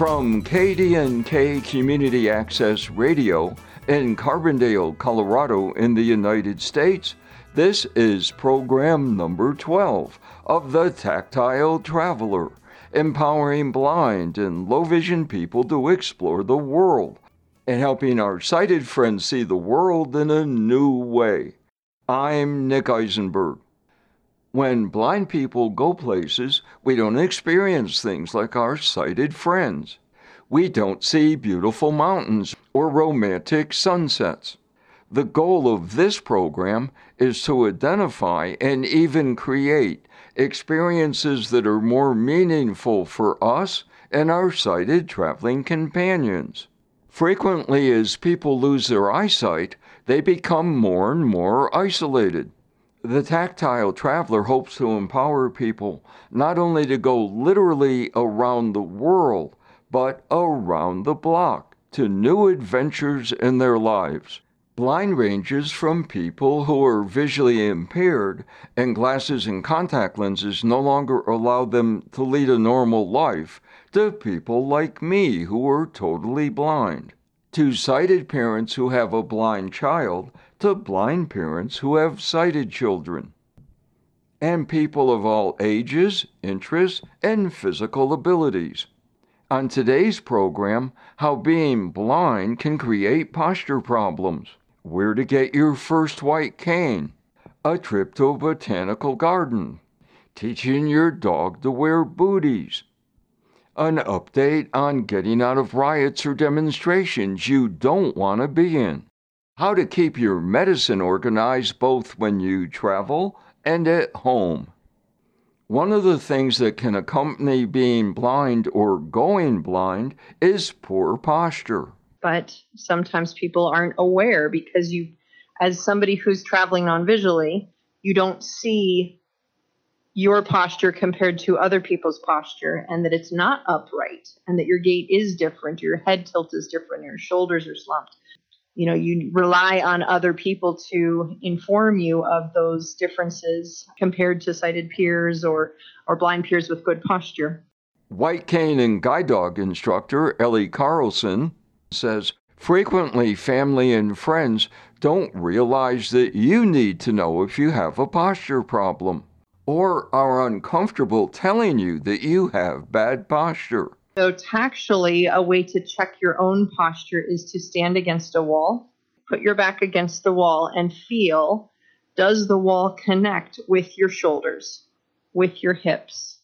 From KDNK Community Access Radio in Carbondale, Colorado, in the United States, this is program number 12 of The Tactile Traveler, empowering blind and low vision people to explore the world and helping our sighted friends see the world in a new way. I'm Nick Eisenberg. When blind people go places, we don't experience things like our sighted friends. We don't see beautiful mountains or romantic sunsets. The goal of this program is to identify and even create experiences that are more meaningful for us and our sighted traveling companions. Frequently, as people lose their eyesight, they become more and more isolated. The tactile traveler hopes to empower people not only to go literally around the world, but around the block to new adventures in their lives. Blind ranges from people who are visually impaired and glasses and contact lenses no longer allow them to lead a normal life to people like me who are totally blind. To sighted parents who have a blind child to blind parents who have sighted children, and people of all ages, interests, and physical abilities. On today's program, how being blind can create posture problems, where to get your first white cane, a trip to a botanical garden, teaching your dog to wear booties, an update on getting out of riots or demonstrations you don't want to be in how to keep your medicine organized both when you travel and at home. One of the things that can accompany being blind or going blind is poor posture. But sometimes people aren't aware because you, as somebody who's traveling non visually, you don't see your posture compared to other people's posture and that it's not upright and that your gait is different, your head tilt is different, your shoulders are slumped you know you rely on other people to inform you of those differences compared to sighted peers or or blind peers with good posture. White cane and guide dog instructor ellie carlson says frequently family and friends don't realize that you need to know if you have a posture problem or are uncomfortable telling you that you have bad posture so, tactually, a way to check your own posture is to stand against a wall, put your back against the wall, and feel does the wall connect with your shoulders, with your hips?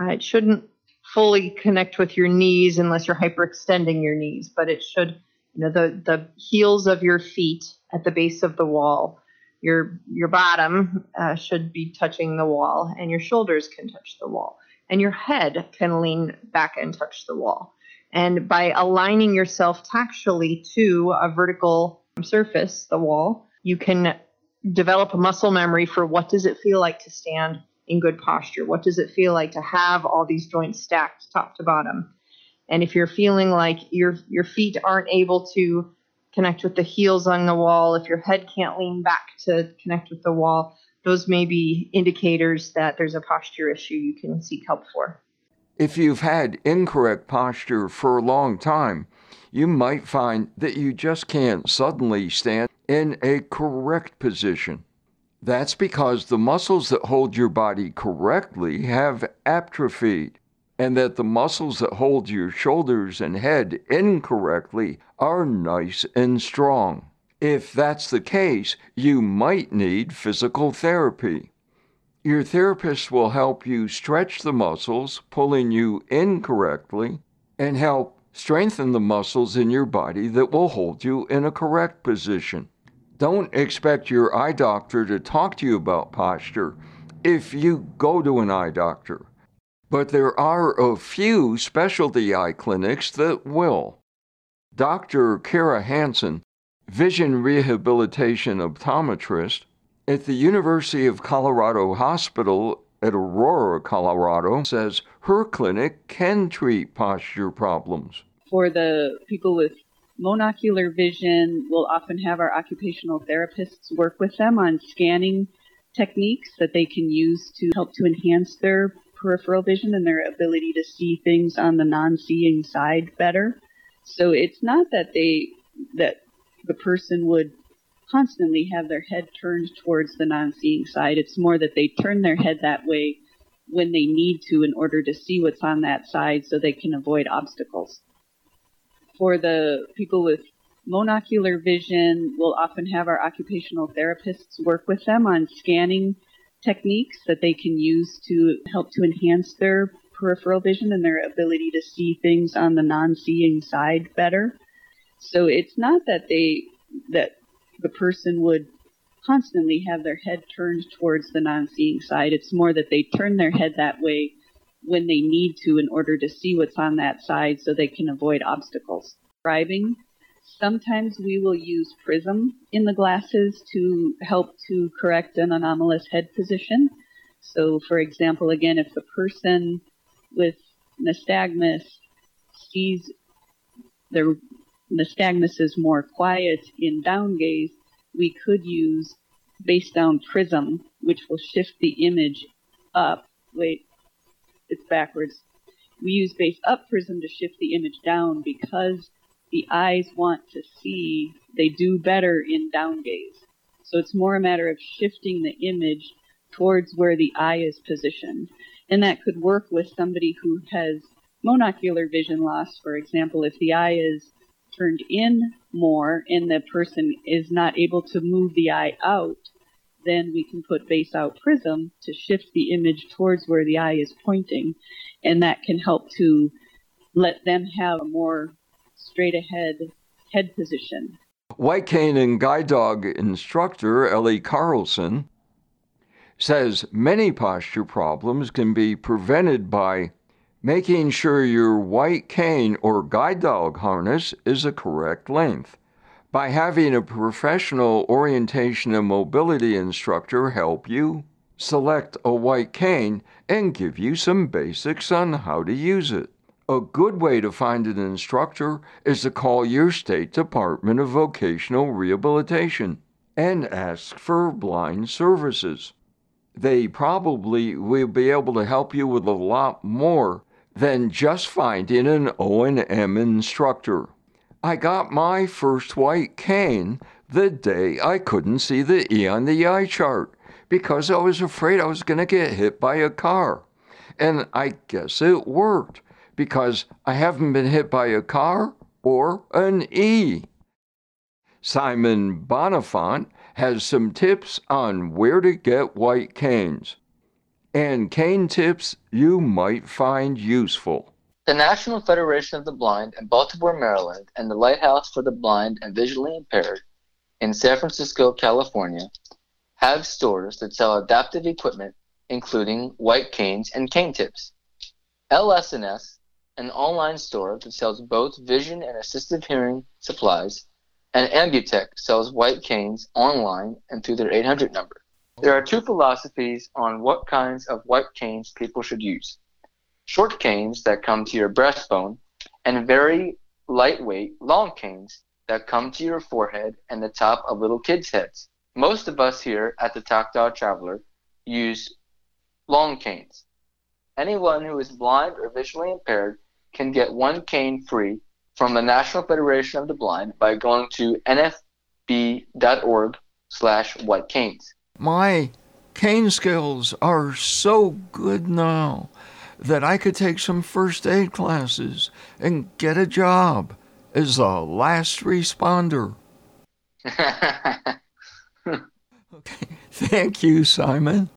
Uh, it shouldn't fully connect with your knees unless you're hyperextending your knees, but it should, you know, the, the heels of your feet at the base of the wall, your, your bottom uh, should be touching the wall, and your shoulders can touch the wall and your head can lean back and touch the wall. And by aligning yourself tactually to a vertical surface, the wall, you can develop a muscle memory for what does it feel like to stand in good posture? What does it feel like to have all these joints stacked top to bottom? And if you're feeling like your your feet aren't able to connect with the heels on the wall, if your head can't lean back to connect with the wall, those may be indicators that there's a posture issue you can seek help for. If you've had incorrect posture for a long time, you might find that you just can't suddenly stand in a correct position. That's because the muscles that hold your body correctly have atrophied, and that the muscles that hold your shoulders and head incorrectly are nice and strong. If that's the case, you might need physical therapy. Your therapist will help you stretch the muscles pulling you incorrectly and help strengthen the muscles in your body that will hold you in a correct position. Don't expect your eye doctor to talk to you about posture if you go to an eye doctor. But there are a few specialty eye clinics that will. Dr. Kara Hansen vision rehabilitation optometrist at the University of Colorado Hospital at Aurora, Colorado, says her clinic can treat posture problems. For the people with monocular vision, we'll often have our occupational therapists work with them on scanning techniques that they can use to help to enhance their peripheral vision and their ability to see things on the non-seeing side better. So it's not that they that the person would constantly have their head turned towards the non-seeing side. It's more that they turn their head that way when they need to in order to see what's on that side so they can avoid obstacles. For the people with monocular vision, we'll often have our occupational therapists work with them on scanning techniques that they can use to help to enhance their peripheral vision and their ability to see things on the non-seeing side better. So it's not that they that the person would constantly have their head turned towards the non-seeing side. It's more that they turn their head that way when they need to in order to see what's on that side so they can avoid obstacles. Driving, sometimes we will use prism in the glasses to help to correct an anomalous head position. So for example, again, if the person with nystagmus sees their nystagmus is more quiet in down gaze, we could use base down prism, which will shift the image up. Wait, it's backwards. We use base up prism to shift the image down because the eyes want to see, they do better in down gaze. So it's more a matter of shifting the image towards where the eye is positioned. And that could work with somebody who has monocular vision loss, for example, if the eye is turned in more and the person is not able to move the eye out, then we can put base out prism to shift the image towards where the eye is pointing. And that can help to let them have a more straight ahead head position. White cane and guide dog instructor Ellie Carlson says many posture problems can be prevented by making sure your white cane or guide dog harness is the correct length. By having a professional orientation and mobility instructor help you select a white cane and give you some basics on how to use it. A good way to find an instructor is to call your state Department of Vocational Rehabilitation and ask for blind services. They probably will be able to help you with a lot more than just finding an O&M instructor. I got my first white cane the day I couldn't see the E on the eye chart because I was afraid I was going to get hit by a car. And I guess it worked because I haven't been hit by a car or an E. Simon Bonifant has some tips on where to get white canes and cane tips you might find useful. The National Federation of the Blind in Baltimore, Maryland, and the Lighthouse for the Blind and Visually Impaired in San Francisco, California, have stores that sell adaptive equipment, including white canes and cane tips. LS&S, an online store that sells both vision and assistive hearing supplies, and Ambutech sells white canes online and through their 800 number. There are two philosophies on what kinds of white canes people should use. Short canes that come to your breastbone, and very lightweight, long canes that come to your forehead and the top of little kids' heads. Most of us here at the Tactile Traveler use long canes. Anyone who is blind or visually impaired can get one cane free from the National Federation of the Blind by going to nfb.org slash white canes. My cane skills are so good now that I could take some first aid classes and get a job as a last responder. okay. Thank you, Simon.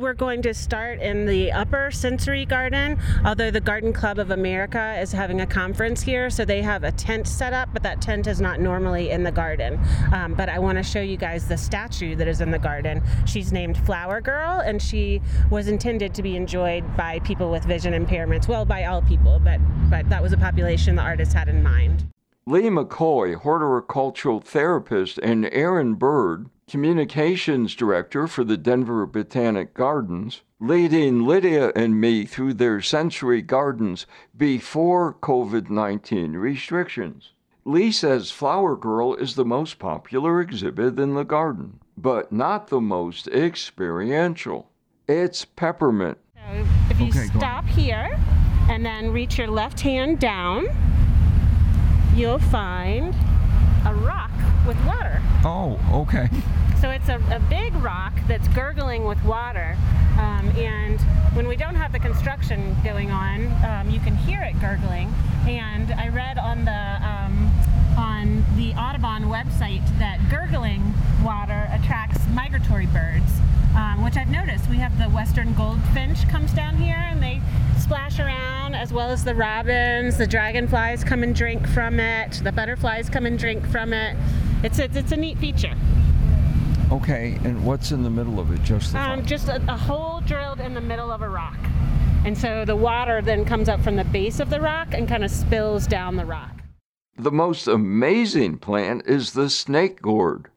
We're going to start in the upper sensory garden, although the Garden Club of America is having a conference here, so they have a tent set up, but that tent is not normally in the garden. Um, but I want to show you guys the statue that is in the garden. She's named Flower Girl, and she was intended to be enjoyed by people with vision impairments, well, by all people, but, but that was a population the artist had in mind. Lee McCoy, horticultural therapist, and Aaron Bird, communications director for the Denver Botanic Gardens, leading Lydia and me through their sensory gardens before COVID 19 restrictions. Lee says Flower Girl is the most popular exhibit in the garden, but not the most experiential. It's peppermint. So if you Okay, stop here and then reach your left hand down, you'll find a rock with water. Oh, okay. So it's a, a big rock that's gurgling with water. Um, and when we don't have the construction going on, um, you can hear it gurgling. And I read on the um, on the Audubon website that gurgling water attracts migratory birds, um, which I've noticed. We have the western goldfinch comes down here and they splash around, as well as the robins. The dragonflies come and drink from it. The butterflies come and drink from it. It's a, it's a neat feature. Okay, and what's in the middle of it? Just the Um, just a, a hole drilled in the middle of a rock. And so the water then comes up from the base of the rock and kind of spills down the rock. The most amazing plant is the snake gourd.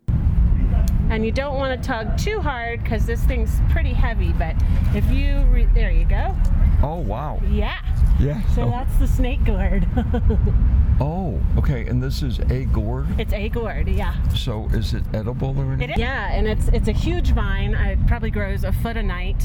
And you don't want to tug too hard because this thing's pretty heavy. But if you, re- there you go. Oh, wow. Yeah. Yeah. So that's the snake gourd. oh, okay, and this is a gourd. it's a gourd, yeah. So is it edible or anything? It is. Yeah, and it's it's a huge vine. It probably grows a foot a night,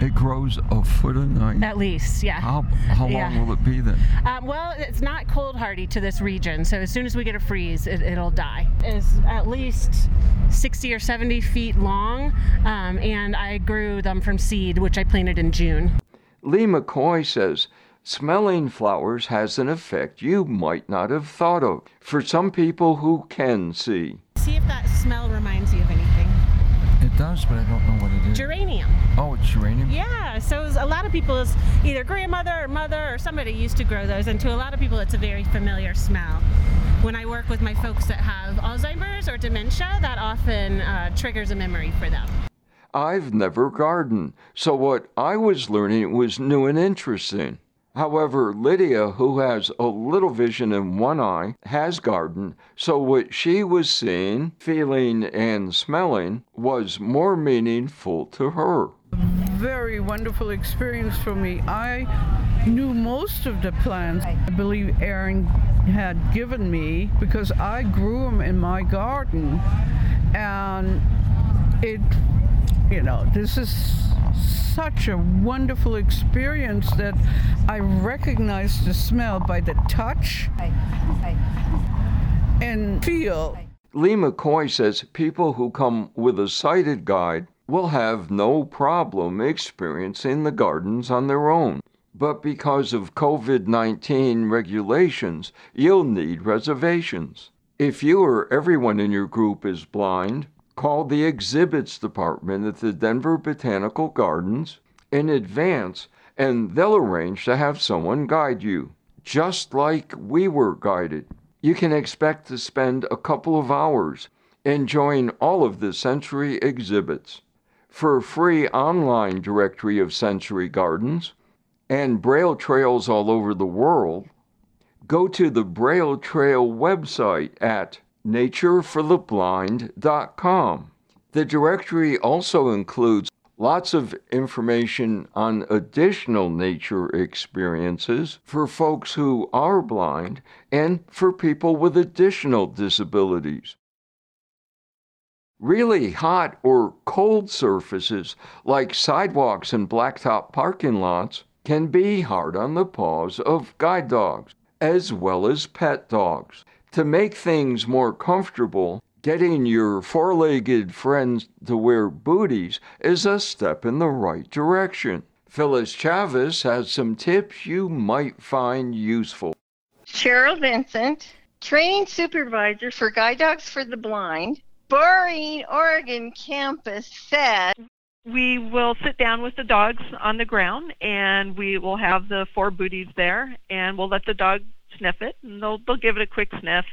It grows a foot a night. at least. Yeah. How, how long Yeah. will it be then? Um, well, it's not cold hardy to this region, so as soon as we get a freeze, it, it'll die. It's at least 60 or 70 feet long, um, and I grew them from seed, which I planted in June. Lee McCoy says smelling flowers has an effect you might not have thought of for some people who can see. See if that smell reminds you of anything. It does, but I don't know what it is. Geranium. Oh, it's geranium? Yeah, so a lot of people's either grandmother or mother or somebody used to grow those, and to a lot of people, it's a very familiar smell. When I work with my folks that have Alzheimer's or dementia, that often uh, triggers a memory for them. I've never gardened, so what I was learning was new and interesting. However, Lydia, who has a little vision in one eye, has gardened, so what she was seeing, feeling, and smelling was more meaningful to her. very wonderful experience for me. I knew most of the plants I believe Aaron had given me because I grew them in my garden. And it, you know, this is such a wonderful experience that I recognize the smell by the touch and feel. Lee McCoy says people who come with a sighted guide will have no problem experiencing the gardens on their own. But because of COVID 19 regulations, you'll need reservations. If you or everyone in your group is blind, call the exhibits department at the Denver Botanical Gardens in advance and they'll arrange to have someone guide you, just like we were guided. You can expect to spend a couple of hours enjoying all of the sensory exhibits. For a free online directory of Sensory Gardens and Braille trails all over the world, go to the Braille Trail website at naturefortheblind.com. The directory also includes lots of information on additional nature experiences for folks who are blind and for people with additional disabilities. Really hot or cold surfaces like sidewalks and blacktop parking lots can be hard on the paws of guide dogs as well as pet dogs. To make things more comfortable, getting your four legged friends to wear booties is a step in the right direction. Phyllis Chavez has some tips you might find useful. Cheryl Vincent, training supervisor for Guide Dogs for the Blind, Boring, Oregon campus said, we will sit down with the dogs on the ground and we will have the four booties there and we'll let the dog sniff it and they'll they'll give it a quick sniff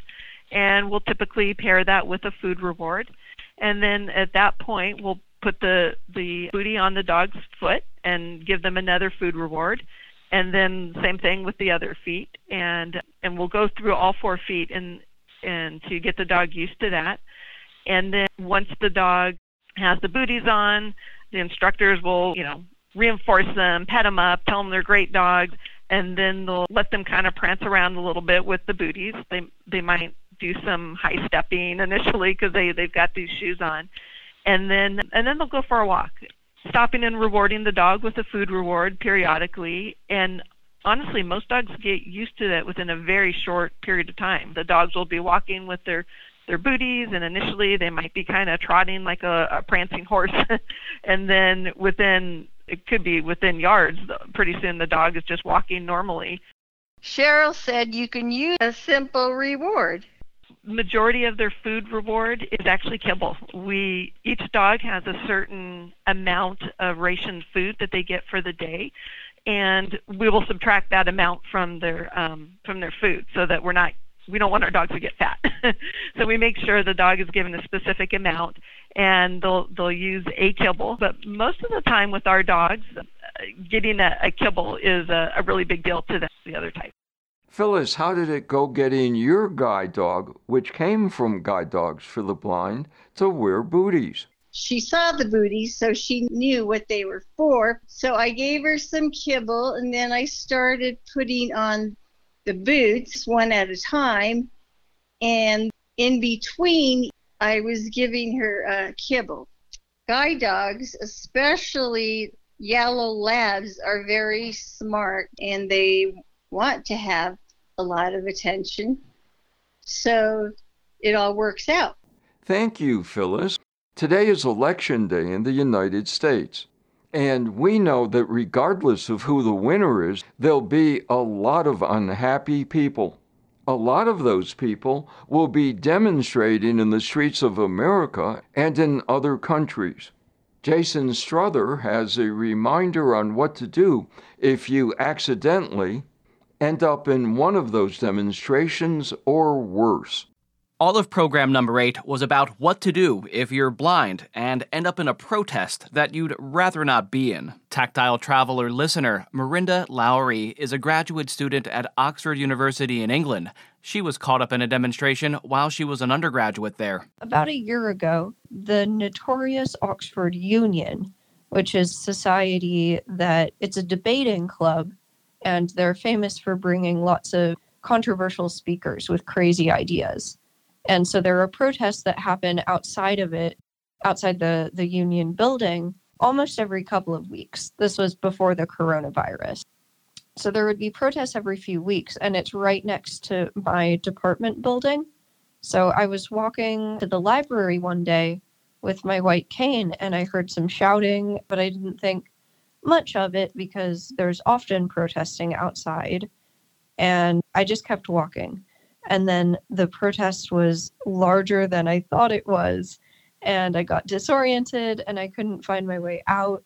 and we'll typically pair that with a food reward. And then at that point we'll put the the booty on the dog's foot and give them another food reward. And then same thing with the other feet and and we'll go through all four feet and and to get the dog used to that. And then once the dog has the booties on the instructors will you know reinforce them pet them up tell them they're great dogs and then they'll let them kind of prance around a little bit with the booties they they might do some high stepping initially because they they've got these shoes on and then and then they'll go for a walk stopping and rewarding the dog with a food reward periodically. And honestly, most dogs get used to that within a very short period of time. The dogs will be walking with their their booties and initially they might be kind of trotting like a, a prancing horse and then within it could be within yards. Pretty soon the dog is just walking normally. Cheryl said you can use a simple reward. Majority of their food reward is actually kibble. We each dog has a certain amount of ration food that they get for the day and we will subtract that amount from their um, from their food so that we're not we don't want our dogs to get fat. so we make sure the dog is given a specific amount and they'll they'll use a kibble. But most of the time with our dogs, uh, getting a, a kibble is a, a really big deal to them, the other type. Phyllis, how did it go getting your guide dog, which came from Guide Dogs for the Blind, to wear booties? She saw the booties, so she knew what they were for. So I gave her some kibble, and then I started putting on the boots one at a time. And in between, I was giving her uh, kibble. Guide dogs, especially yellow labs, are very smart and they want to have a lot of attention. So it all works out. Thank you, Phyllis. Today is Election Day in the United States. And we know that regardless of who the winner is, there'll be a lot of unhappy people. A lot of those people will be demonstrating in the streets of America and in other countries. Jason Strother has a reminder on what to do if you accidentally end up in one of those demonstrations or worse. All of program number eight was about what to do if you're blind and end up in a protest that you'd rather not be in. Tactile Traveler listener Marinda Lowry is a graduate student at Oxford University in England. She was caught up in a demonstration while she was an undergraduate there. About a year ago, the notorious Oxford Union, which is society that it's a debating club and they're famous for bringing lots of controversial speakers with crazy ideas and so there are protests that happen outside of it, outside the, the union building, almost every couple of weeks. This was before the coronavirus. So there would be protests every few weeks, and it's right next to my department building. So I was walking to the library one day with my white cane, and I heard some shouting, but I didn't think much of it because there's often protesting outside. And I just kept walking and then the protest was larger than I thought it was. And I got disoriented and I couldn't find my way out.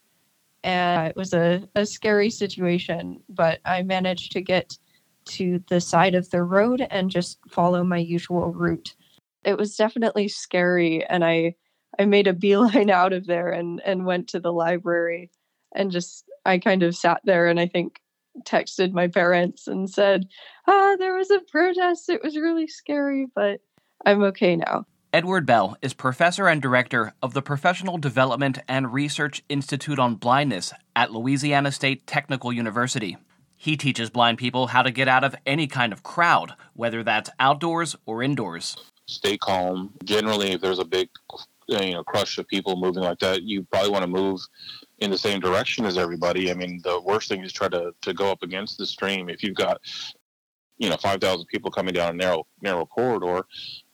And it was a, a scary situation, but I managed to get to the side of the road and just follow my usual route. It was definitely scary and I I made a beeline out of there and, and went to the library and just I kind of sat there and I think texted my parents and said, ah, there was a protest. It was really scary, but I'm okay now. Edward Bell is professor and director of the Professional Development and Research Institute on Blindness at Louisiana State Technical University. He teaches blind people how to get out of any kind of crowd, whether that's outdoors or indoors. Stay calm. Generally, if there's a big you know crush of people moving like that, you probably want to move in the same direction as everybody. I mean, the worst thing is try to to go up against the stream. If you've got you know 5,000 people coming down a narrow narrow corridor,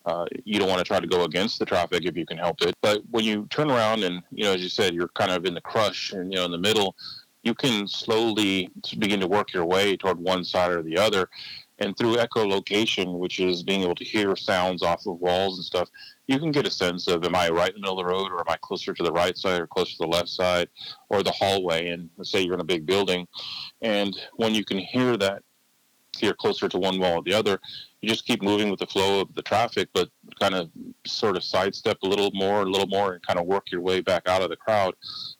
uh, you don't want to try to go against the traffic if you can help it. But when you turn around and you know, as you said, you're kind of in the crush and you know in the middle, you can slowly begin to work your way toward one side or the other. And through echolocation, which is being able to hear sounds off of walls and stuff, you can get a sense of am I right in the middle of the road or am I closer to the right side or closer to the left side or the hallway? And let's say you're in a big building. And when you can hear that you're closer to one wall or the other. You just keep moving with the flow of the traffic, but kind of sort of sidestep a little more, a little more, and kind of work your way back out of the crowd,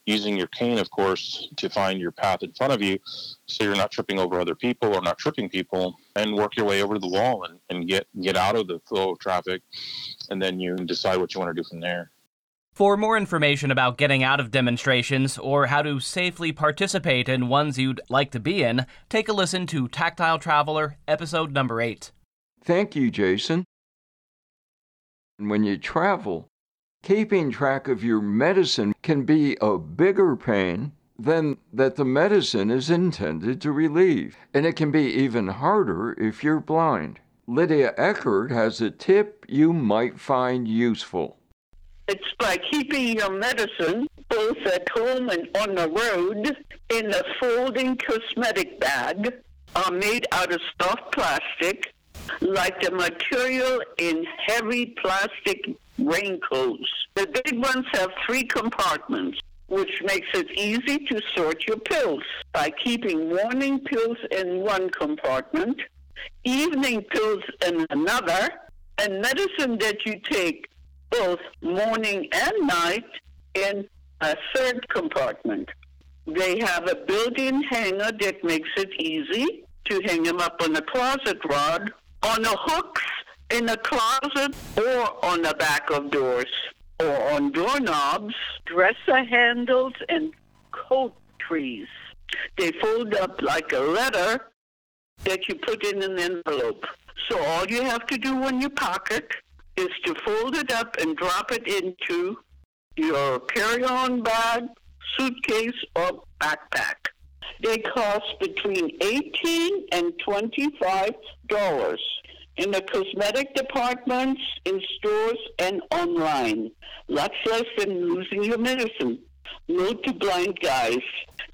using your cane, of course, to find your path in front of you, so you're not tripping over other people or not tripping people, and work your way over to the wall and, and get get out of the flow of traffic, and then you decide what you want to do from there. For more information about getting out of demonstrations or how to safely participate in ones you'd like to be in, take a listen to Tactile Traveler, episode number 8. Thank you, Jason. When you travel, Keeping track of your medicine can be a bigger pain than that the medicine is intended to relieve, and it can be even harder if you're blind. Lydia Eckert has a tip you might find useful. It's by keeping your medicine both at home and on the road in a folding cosmetic bag are made out of soft plastic like the material in heavy plastic raincoats. The big ones have three compartments which makes it easy to sort your pills by keeping morning pills in one compartment, evening pills in another, and medicine that you take both morning and night in a third compartment. They have a built-in hanger that makes it easy to hang them up on a closet rod, on the hooks in the closet, or on the back of doors or on doorknobs, dresser handles, and coat trees. They fold up like a letter that you put in an envelope. So all you have to do when you pocket is to fold it up and drop it into your carry-on bag, suitcase, or backpack. They cost between 18 and 25 dollars in the cosmetic departments, in stores, and online. Lots less than losing your medicine. Note to blind guys.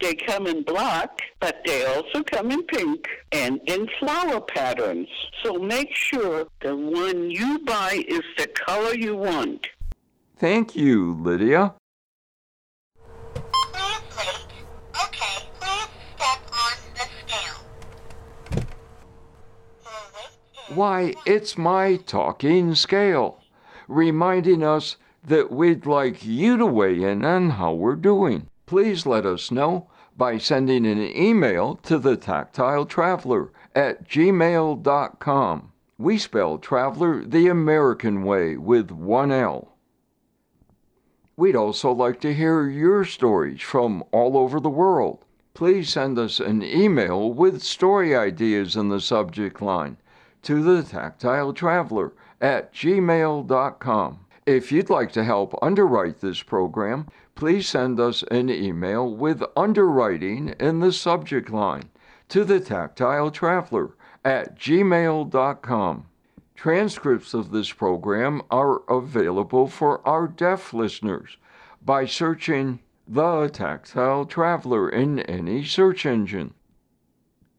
They come in black, but they also come in pink and in flower patterns. So make sure the one you buy is the color you want. Thank you, Lydia. Why, it's my talking scale, reminding us that we'd like you to weigh in on how we're doing. Please let us know by sending an email to the tactile traveler at gmail.com. We spell traveler the American way with one L. We'd also like to hear your stories from all over the world. Please send us an email with story ideas in the subject line to the tactile traveler at gmail.com. If you'd like to help underwrite this program, please send us an email with underwriting in the subject line to the tactile traveler at gmail.com. Transcripts of this program are available for our deaf listeners by searching The Tactile Traveler in any search engine.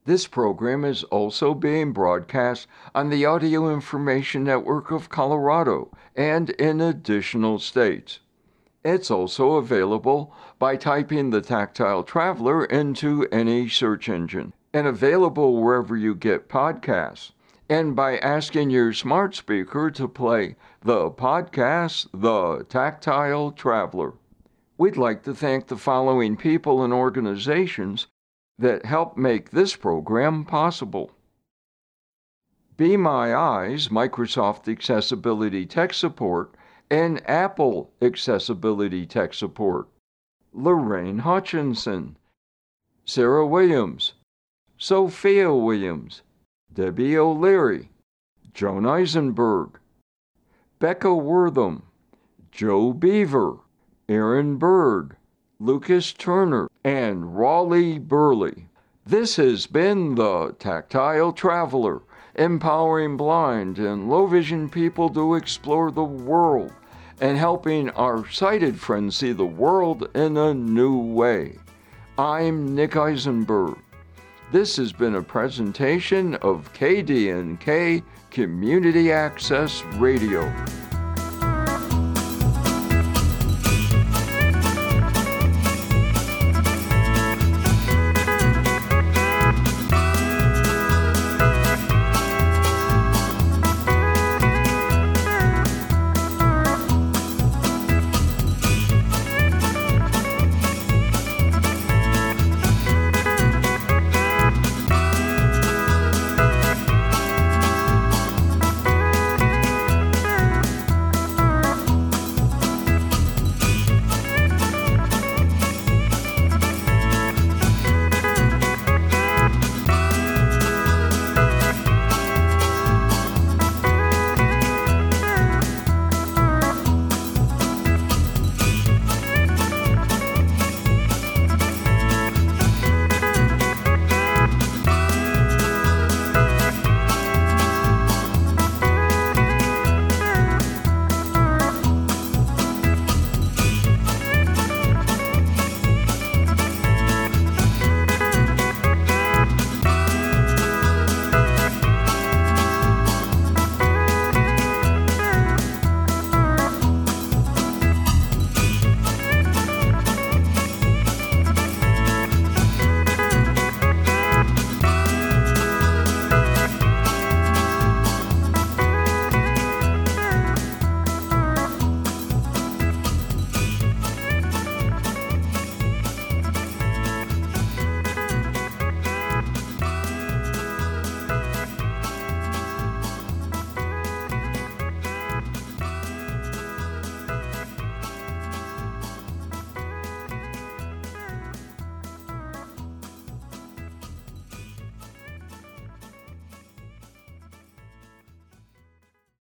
This program is also being broadcast on the Audio Information Network of Colorado and in additional states. It's also available by typing the Tactile Traveler into any search engine and available wherever you get podcasts and by asking your smart speaker to play the podcast The Tactile Traveler. We'd like to thank the following people and organizations that help make this program possible. Be My Eyes Microsoft Accessibility Tech Support and Apple Accessibility Tech Support. Lorraine Hutchinson, Sarah Williams, Sophia Williams, Debbie O'Leary, Joan Eisenberg, Becca Wortham, Joe Beaver, Aaron Bird, Lucas Turner, and Raleigh Burley. This has been the Tactile Traveler, empowering blind and low vision people to explore the world and helping our sighted friends see the world in a new way. I'm Nick Eisenberg. This has been a presentation of KDNK Community Access Radio.